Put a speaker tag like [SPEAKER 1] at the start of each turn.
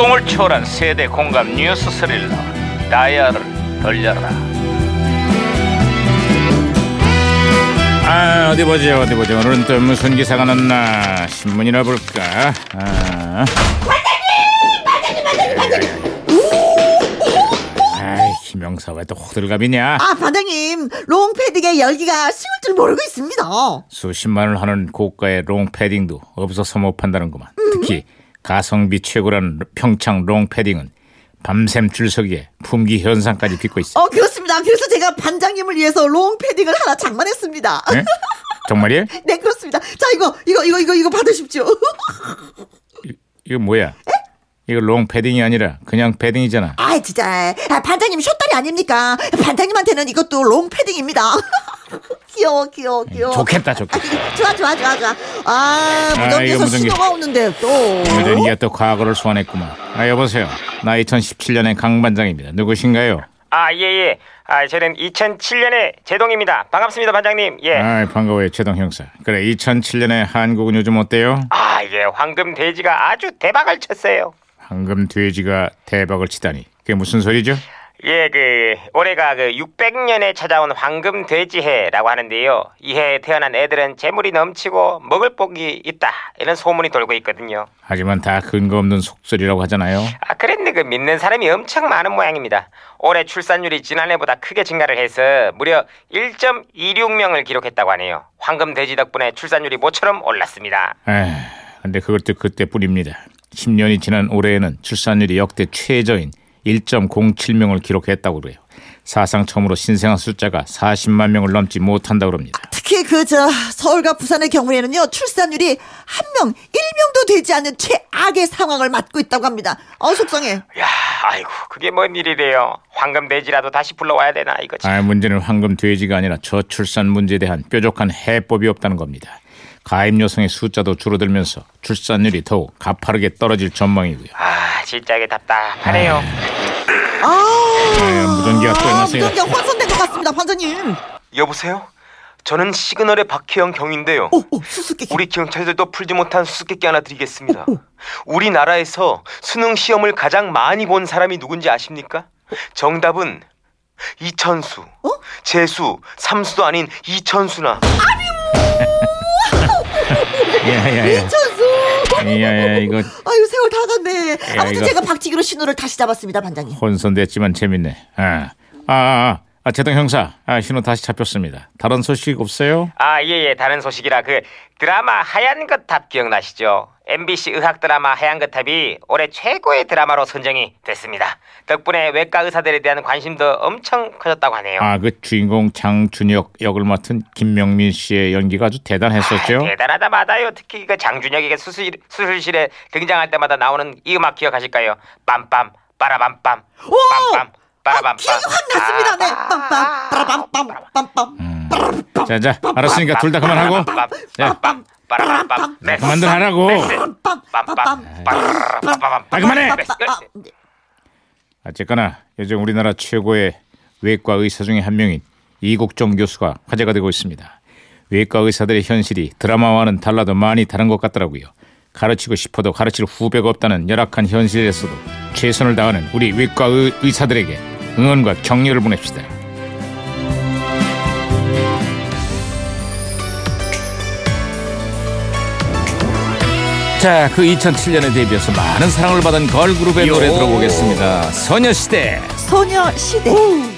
[SPEAKER 1] 시공을 초월한 세대 공감 뉴스 스릴러 다이얼을 돌려라 아 어디 보자 어디 보자 오늘은 또 무슨 기사가 났나 신문이나 볼까 아. 아이 김 형사 왜 또 호들갑이냐
[SPEAKER 2] 아, 반장님, 롱패딩에 열기가 식을 줄 모르고 있습니다.
[SPEAKER 1] 수십만 원을 하는 고가의 롱 패딩도 없어서 못 판다는구만. 특히 가성비 최고라는 평창 롱 패딩은 밤샘 줄서기에 품귀 현상까지 빚고 있어.
[SPEAKER 2] 어, 그렇습니다. 그래서 제가 반장님을 위해서 롱 패딩을 하나 장만했습니다.
[SPEAKER 1] 예? 정말이야?
[SPEAKER 2] 네, 그렇습니다. 자, 이거, 이거, 이거, 이거, 이거 받으십시오.
[SPEAKER 1] 이거 뭐야? 이거 롱 패딩이 아니라 그냥 패딩이잖아.
[SPEAKER 2] 아, 진짜. 아, 반장님 숏다리 아닙니까? 반장님한테는 이것도 롱 패딩입니다. 귀여워, 귀여워, 귀여워.
[SPEAKER 1] 좋겠다, 좋겠다.
[SPEAKER 2] 좋아, 좋아, 좋아, 좋아. 아,
[SPEAKER 1] 이거
[SPEAKER 2] 무전기에서
[SPEAKER 1] 무전기.
[SPEAKER 2] 신호가 오는데 또.
[SPEAKER 1] 무전기가 또 과거를 소환했구만. 아 여보세요. 나 2017년의 강 반장입니다. 누구신가요?
[SPEAKER 3] 아, 예, 예. 아, 저는 2007년의 제동입니다. 반갑습니다, 반장님. 예.
[SPEAKER 1] 아 반가워요 최동 형사. 그래 2007년의 한국은 요즘 어때요?
[SPEAKER 3] 아, 예. 황금 돼지가 아주 대박을 쳤어요.
[SPEAKER 1] 황금 돼지가 대박을 치다니. 그게 무슨 소리죠?
[SPEAKER 3] 예, 그 올해가 그 600년에 찾아온 황금 돼지해라고 하는데요. 이 해에 태어난 애들은 재물이 넘치고 먹을 복이 있다. 이런 소문이 돌고 있거든요.
[SPEAKER 1] 하지만 다 근거 없는 속설이라고 하잖아요.
[SPEAKER 3] 아, 그랬는데 그 믿는 사람이 엄청 많은 모양입니다. 올해 출산율이 지난해보다 크게 증가를 해서 무려 1.26명을 기록했다고 하네요. 황금 돼지 덕분에 출산율이 모처럼 올랐습니다.
[SPEAKER 1] 에, 근데 그것도 그때뿐입니다. 10년이 지난 올해에는 출산율이 역대 최저인 1.07명을 기록했다고 그래요. 사상 처음으로 신생아 숫자가 40만 명을 넘지 못한다고 합니다.
[SPEAKER 2] 특히 그 저 서울과 부산의 경우에는요 출산율이 한 명, 일명도 되지 않는 최악의 상황을 맞고 있다고 합니다. 어 속상해.
[SPEAKER 3] 야, 아이고, 그게 뭔 일이래요. 황금 돼지라도 다시 불러와야 되나 이거 참.
[SPEAKER 1] 아, 문제는 황금 돼지가 아니라 저출산 문제에 대한 뾰족한 해법이 없다는 겁니다. 가입 여성의 숫자도 줄어들면서 출산율이 더욱 가파르게 떨어질 전망이고요.
[SPEAKER 3] 아, 진짜 이게 답답하네요.
[SPEAKER 2] 아,
[SPEAKER 1] 네, 무전기가 또 해놨어요.
[SPEAKER 2] 무전기가 혼선된 것 같습니다, 반장님.
[SPEAKER 3] 여보세요? 저는 시그널의 박혜영 경인데요.
[SPEAKER 2] 오, 오, 수수께끼.
[SPEAKER 3] 우리 경찰들도 풀지 못한 수수께끼 하나 드리겠습니다. 우리나라에서 수능 시험을 가장 많이 본 사람이 누군지 아십니까? 정답은 이천수.
[SPEAKER 2] 어?
[SPEAKER 3] 재수, 삼수도 아닌 이천수나.
[SPEAKER 1] 야 야야,
[SPEAKER 2] 이천수.
[SPEAKER 1] 야야 이거
[SPEAKER 2] 아유 세월 다 갔네. 아무튼
[SPEAKER 1] 이거-
[SPEAKER 2] 제가 박치기로 신호를 다시 잡았습니다, 반장님.
[SPEAKER 1] 혼선됐지만 재밌네. 아, 아, 아, 아 제동 형사, 아, 신호 다시 잡혔습니다. 다른 소식 없어요?
[SPEAKER 3] 아, 예, 예. 다른 소식이라 그 드라마 하얀 거탑 기억나시죠? MBC 의학 드라마 거탑이 올해 최고의 드라마로 선정이 됐습니다. 덕분에 외과 의사들에 대한 관심도 엄청 커졌다고 하네요.
[SPEAKER 1] 아, 그 주인공 장준혁 역을 맡은 김명민 씨의 연기가 아주 대단했었죠.
[SPEAKER 3] 아, 대단하다 마다요. 특히 그 장준혁이 수술, 수술실에 등장할 때마다 나오는 이 음악 기억하실까요? 빰빰 빠라밤빰
[SPEAKER 2] 오!
[SPEAKER 3] 빰빰 빠라밤빰
[SPEAKER 2] 아, 기억이 확 났습니다. 네. 빰빰, 빠라밤빰, 빰빰.
[SPEAKER 1] 자, 자, 알았으니까 둘 다 그만하고. 자,
[SPEAKER 3] 빰빰
[SPEAKER 1] 그만들 하라고. 아, 그만해.
[SPEAKER 2] 아, 네.
[SPEAKER 1] 어쨌거나 요즘 우리나라 최고의 외과 의사 중에 한 명인 이국종 교수가 화제가 되고 있습니다. 외과 의사들의 현실이 드라마와는 달라도 많이 다른 것 같더라고요. 가르치고 싶어도 가르칠 후배가 없다는 열악한 현실에서도 최선을 다하는 우리 외과 의, 의사들에게 응원과 격려를 보냅시다. 자, 그 2007년에 데뷔해서 많은 사랑을 받은 걸그룹의 노래 들어보겠습니다. 소녀시대.
[SPEAKER 2] 소녀시대.